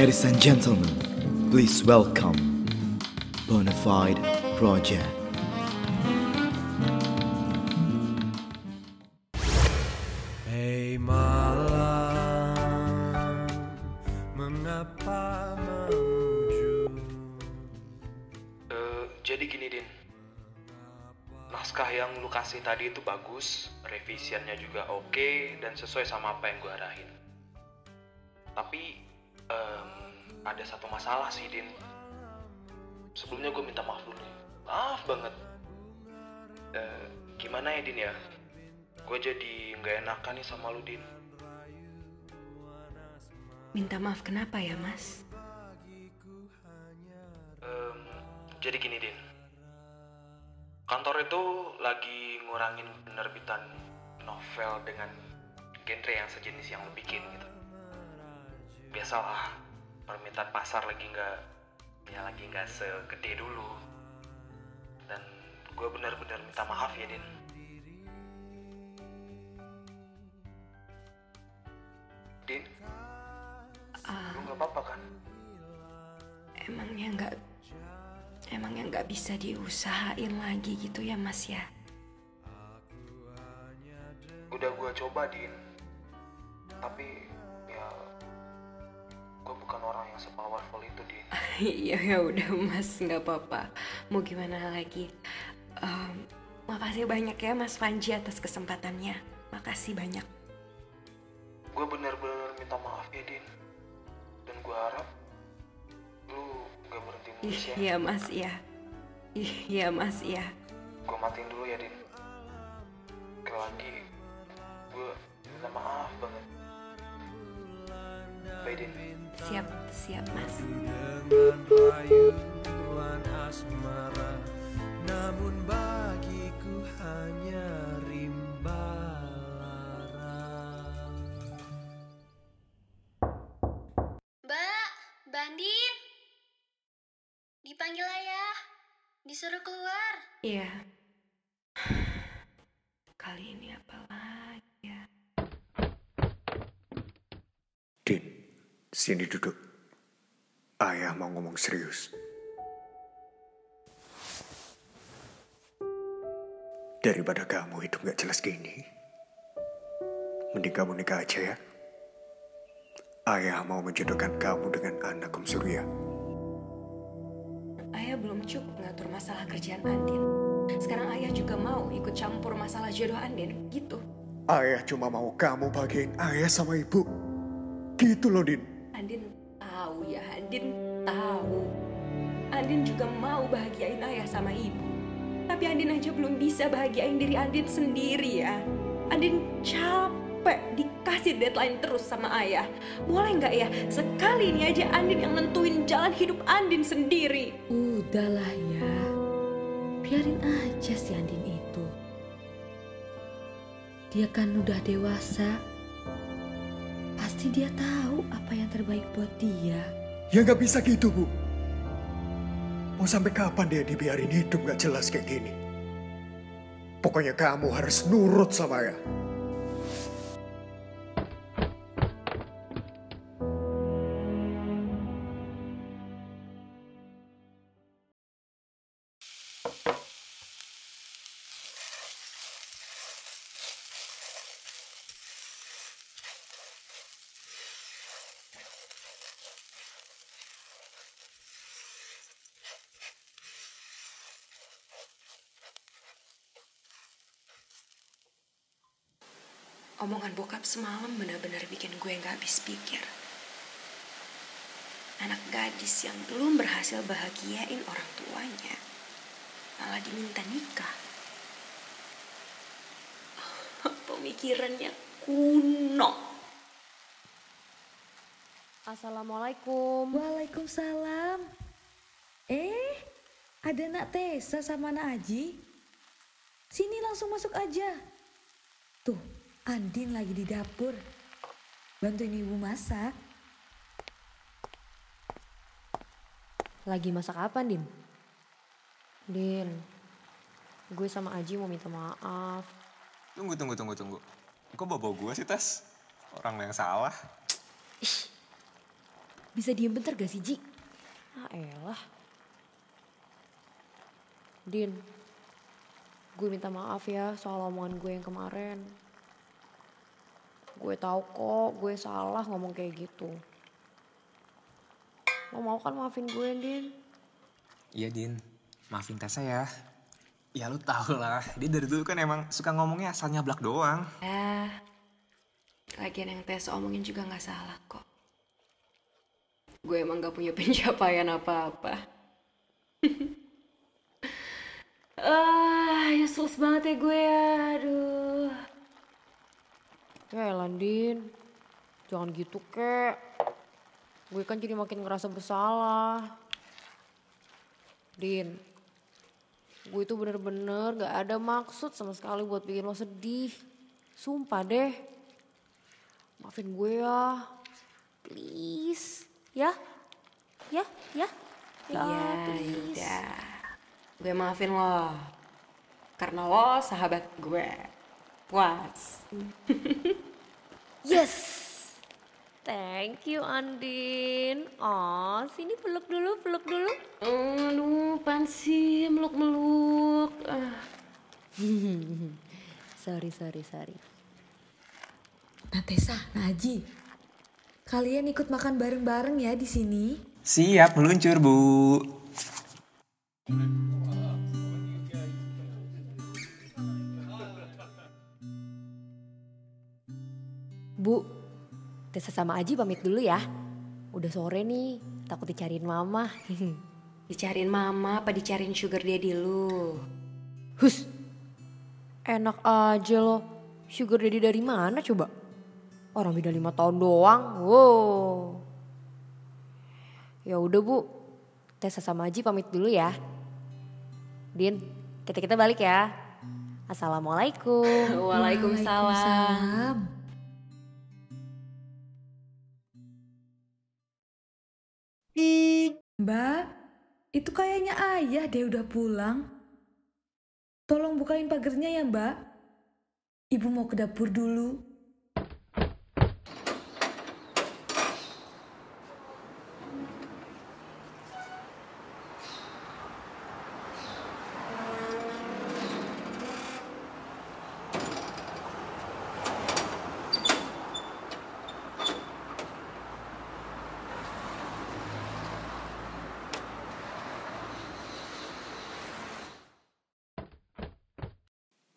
Ladies and gentlemen, please welcome Bonafide Project. Hei malam, mengapa memuju? Eh, jadi gini Din Naskah yang lu kasih tadi itu bagus Revisiannya juga oke Dan sesuai sama apa yang gue arahin Tapi em, Ada satu masalah sih Din. Sebelumnya gue minta maaf dulu. Maaf banget. Eh, Gimana ya Din ya? Gue jadi nggak enakan nih sama lu Din. Minta maaf kenapa ya, Mas? Em, jadi gini Din. Kantor itu lagi ngurangin penerbitan novel dengan genre yang sejenis yang lo bikin gitu Biasalah permintaan pasar lagi nggak ya lagi nggak segede dulu Dan gue benar-benar minta maaf ya Din Din, Ah, lu nggak apa-apa kan? emangnya nggak emangnya nggak bisa diusahain lagi gitu ya, Mas ya? Udah gue coba Din Tapi sepowerful itu Din Iya ya udah Mas, nggak apa-apa. Mau gimana lagi? Em, makasih banyak ya Mas Panji atas kesempatannya. Makasih banyak. Gue bener-bener minta maaf ya Din Dan gue harap Lu gak berhenti nulis ya Iya Mas, iya. Iya Mas, iya. Gue matiin dulu ya Din Sekali lagi Gue minta maaf banget Siap, siap Mas. Dengan rayuan asmara Namun bagiku hanya rimba lara Mbak, Bandin. Dipanggil ayah. Disuruh keluar. Iya. Kali ini apa sini duduk. Ayah mau ngomong serius. Daripada kamu hidup gak jelas gini, mending kamu nikah aja ya. Ayah mau menjodohkan kamu dengan anak Om Surya. Ayah belum cukup ngatur masalah kerjaan Andin. Sekarang ayah juga mau ikut campur masalah jodoh Andin, gitu. Ayah cuma mau kamu bagiin ayah sama ibu. Gitu loh, Din. Andin tahu ya, Andin tahu. Andin juga mau bahagiain ayah sama ibu. Tapi Andin aja belum bisa bahagiain diri Andin sendiri ya. Andin capek dikasih deadline terus sama ayah. Boleh nggak ya, sekali ini aja Andin yang nentuin jalan hidup Andin sendiri. Udahlah ya. Biarin aja si Andin itu. Dia kan udah dewasa. Pasti dia tahu apa yang terbaik buat dia. Ya nggak bisa gitu, Bu. Mau sampai kapan dia dibiarin hidup gak jelas kayak gini? Pokoknya kamu harus nurut sama ayah. Omongan bokap semalam benar-benar bikin gue nggak habis pikir. Anak gadis yang belum berhasil bahagiain orang tuanya, malah diminta nikah. Pemikirannya kuno. Assalamualaikum. Waalaikumsalam. Eh, ada nak Tessa sama nak Aji. Sini langsung masuk aja. Tuh, Andin lagi di dapur. Bantuin ibu masak. Lagi masak apa, Din? Din, gue sama Aji mau minta maaf. Tunggu, tunggu, tunggu, tunggu. Kok bawa gue sih, Tas? Orang yang salah. Bisa diem bentar gak sih, Ji? Ah elah. Din, gue minta maaf ya soal omongan gue yang kemarin. Gue tahu kok gue salah ngomong kayak gitu. Lo mau kan maafin gue, Din? Iya Din, maafin Tessa ya. Ya lu tau lah, dia dari dulu kan emang suka ngomongnya asal nyablak doang. Ya, lagian yang tes omongin juga gak salah kok. Gue emang gak punya pencapaian apa-apa. ah, useless banget ya gue ya, aduh. Ya elah, Din. Jangan gitu, kek. Gue kan jadi makin ngerasa bersalah. Din, gue itu bener-bener gak ada maksud sama sekali buat bikin lo sedih. Sumpah deh. Maafin gue ya. Please. Ya? Ya? Ya? Ya, Iya, please. yaudah. Gue maafin lo. Karena lo sahabat gue. Puas. Yes. Thank you, Andin. Oh, sini peluk dulu, peluk dulu. Aduh, pan sih meluk-meluk. Ah. sorry, sorry, sorry. Tessa, Naji, kalian ikut makan bareng-bareng ya di sini. Siap meluncur bu. Bu, Tessa sama Aji pamit dulu ya. Udah sore nih, takut dicariin mama. Dicariin mama apa dicariin sugar daddy lu? Hus, enak aja loh. Sugar daddy dari mana coba? Orang beda lima tahun doang. Wow. Ya udah bu, Tessa sama Aji pamit dulu ya. Din, kita kita balik ya. Assalamualaikum. Waalaikumsalam. Mbak, itu kayaknya ayah deh udah pulang. Tolong bukain pagernya ya mbak. Ibu mau ke dapur dulu.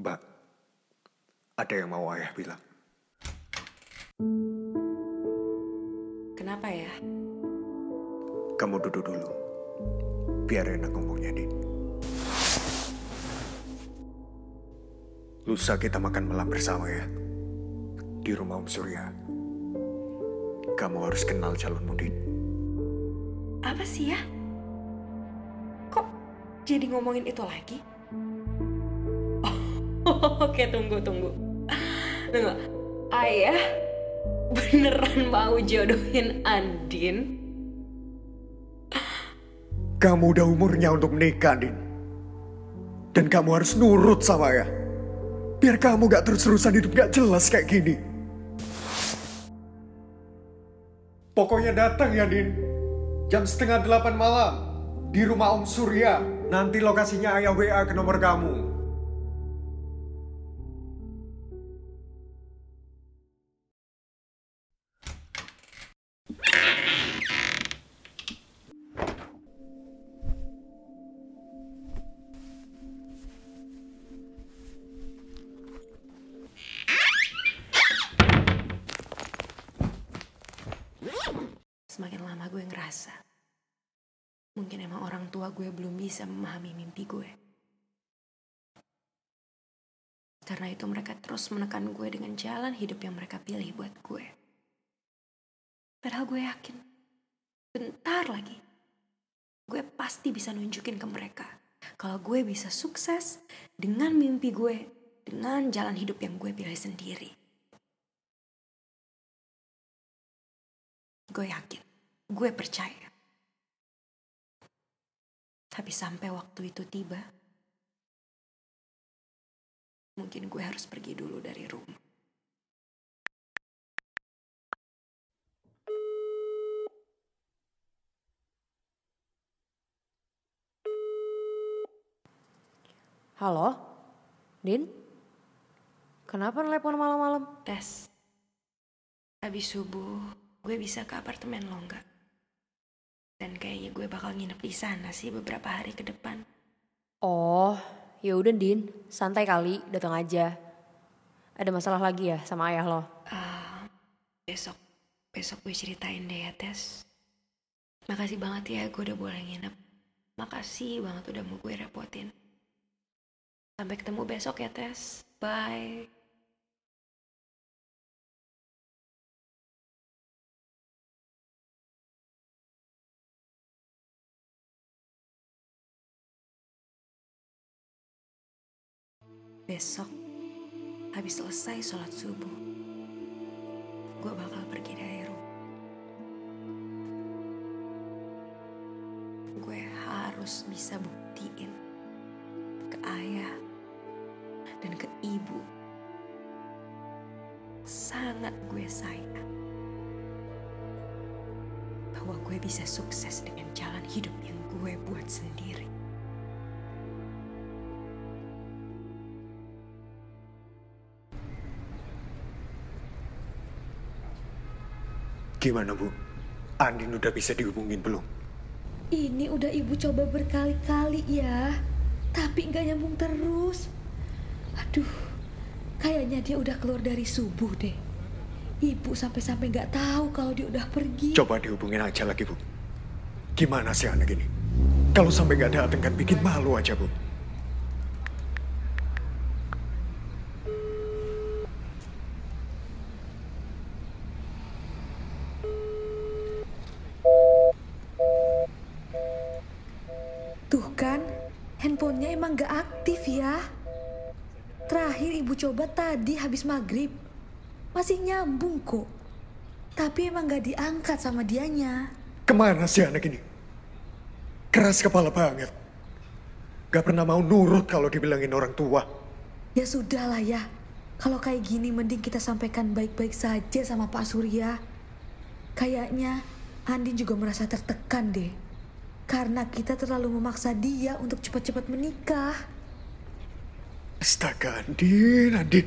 Mbak, ada yang mau ayah bilang. Kenapa ya? Kamu duduk dulu. Biar enak ngomongnya, Din. Lusa kita makan malam bersama ya. Di rumah Om Surya. Kamu harus kenal calonmu, Din. Apa sih ya? Kok jadi ngomongin itu lagi? Oke, tunggu, tunggu. Tunggu. Ayah beneran mau jodohin Andin? Kamu udah umurnya untuk menikah, Din. Dan kamu harus nurut sama ya. Biar kamu gak terus-terusan hidup gak jelas kayak gini. Pokoknya datang ya, Din. Jam setengah delapan malam. Di rumah Om Surya. Nanti lokasinya ayah WA ke nomor kamu. Semakin lama gue ngerasa. Mungkin emang orang tua gue belum bisa memahami mimpi gue. Karena itu mereka terus menekan gue dengan jalan hidup yang mereka pilih buat gue. Padahal gue yakin, bentar lagi, gue pasti bisa nunjukin ke mereka kalau gue bisa sukses dengan mimpi gue, dengan jalan hidup yang gue pilih sendiri. Gue yakin, Gue percaya. Tapi sampai waktu itu tiba, mungkin gue harus pergi dulu dari rumah. Halo, Din? Kenapa nelpon malam-malam? Tes. Habis subuh, gue bisa ke apartemen lo nggak? Dan kayaknya gue bakal nginep di sana sih beberapa hari ke depan. Oh, ya udah Din, santai kali, datang aja. Ada masalah lagi ya sama ayah lo? Ah, besok, besok gue ceritain deh ya Tes. Makasih banget ya gue udah boleh nginep. Makasih banget udah mau gue repotin. Sampai ketemu besok ya Tes. Bye. Besok, habis selesai sholat subuh, gue bakal pergi dari rumah. Gue harus bisa buktiin ke ayah dan ke ibu. Sangat gue sayang. Bahwa gue bisa sukses dengan jalan hidup yang gue buat sendiri. Gimana Bu? Andin udah bisa dihubungin belum? Ini udah ibu coba berkali-kali ya, tapi nggak nyambung terus. Aduh, kayaknya dia udah keluar dari subuh deh. Ibu sampai-sampai nggak tahu kalau dia udah pergi. Coba dihubungin aja lagi Bu. Gimana sih anak ini? Kalau sampai nggak datang kan bikin malu aja Bu. Tuh kan, handphonenya emang nggak aktif ya. Terakhir ibu coba tadi habis maghrib. Masih nyambung kok. Tapi emang nggak diangkat sama dianya. Ke mana sih anak ini? Keras kepala banget. Gak pernah mau nurut kalau dibilangin orang tua. Ya sudah lah ya. Kalau kayak gini mending kita sampaikan baik-baik saja sama Pak Surya. Kayaknya Andin juga merasa tertekan deh. Karena kita terlalu memaksa dia untuk cepat-cepat menikah. Astaga, Andin, Andin.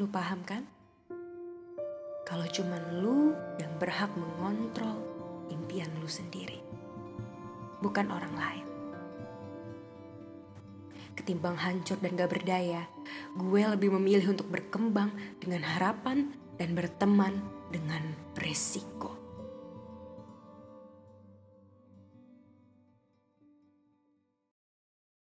Lu paham kan? Kalau cuman lu yang berhak mengontrol impian lu sendiri. Bukan orang lain. Ketimbang hancur dan gak berdaya, gue lebih memilih untuk berkembang dengan harapan dan berteman dengan resiko.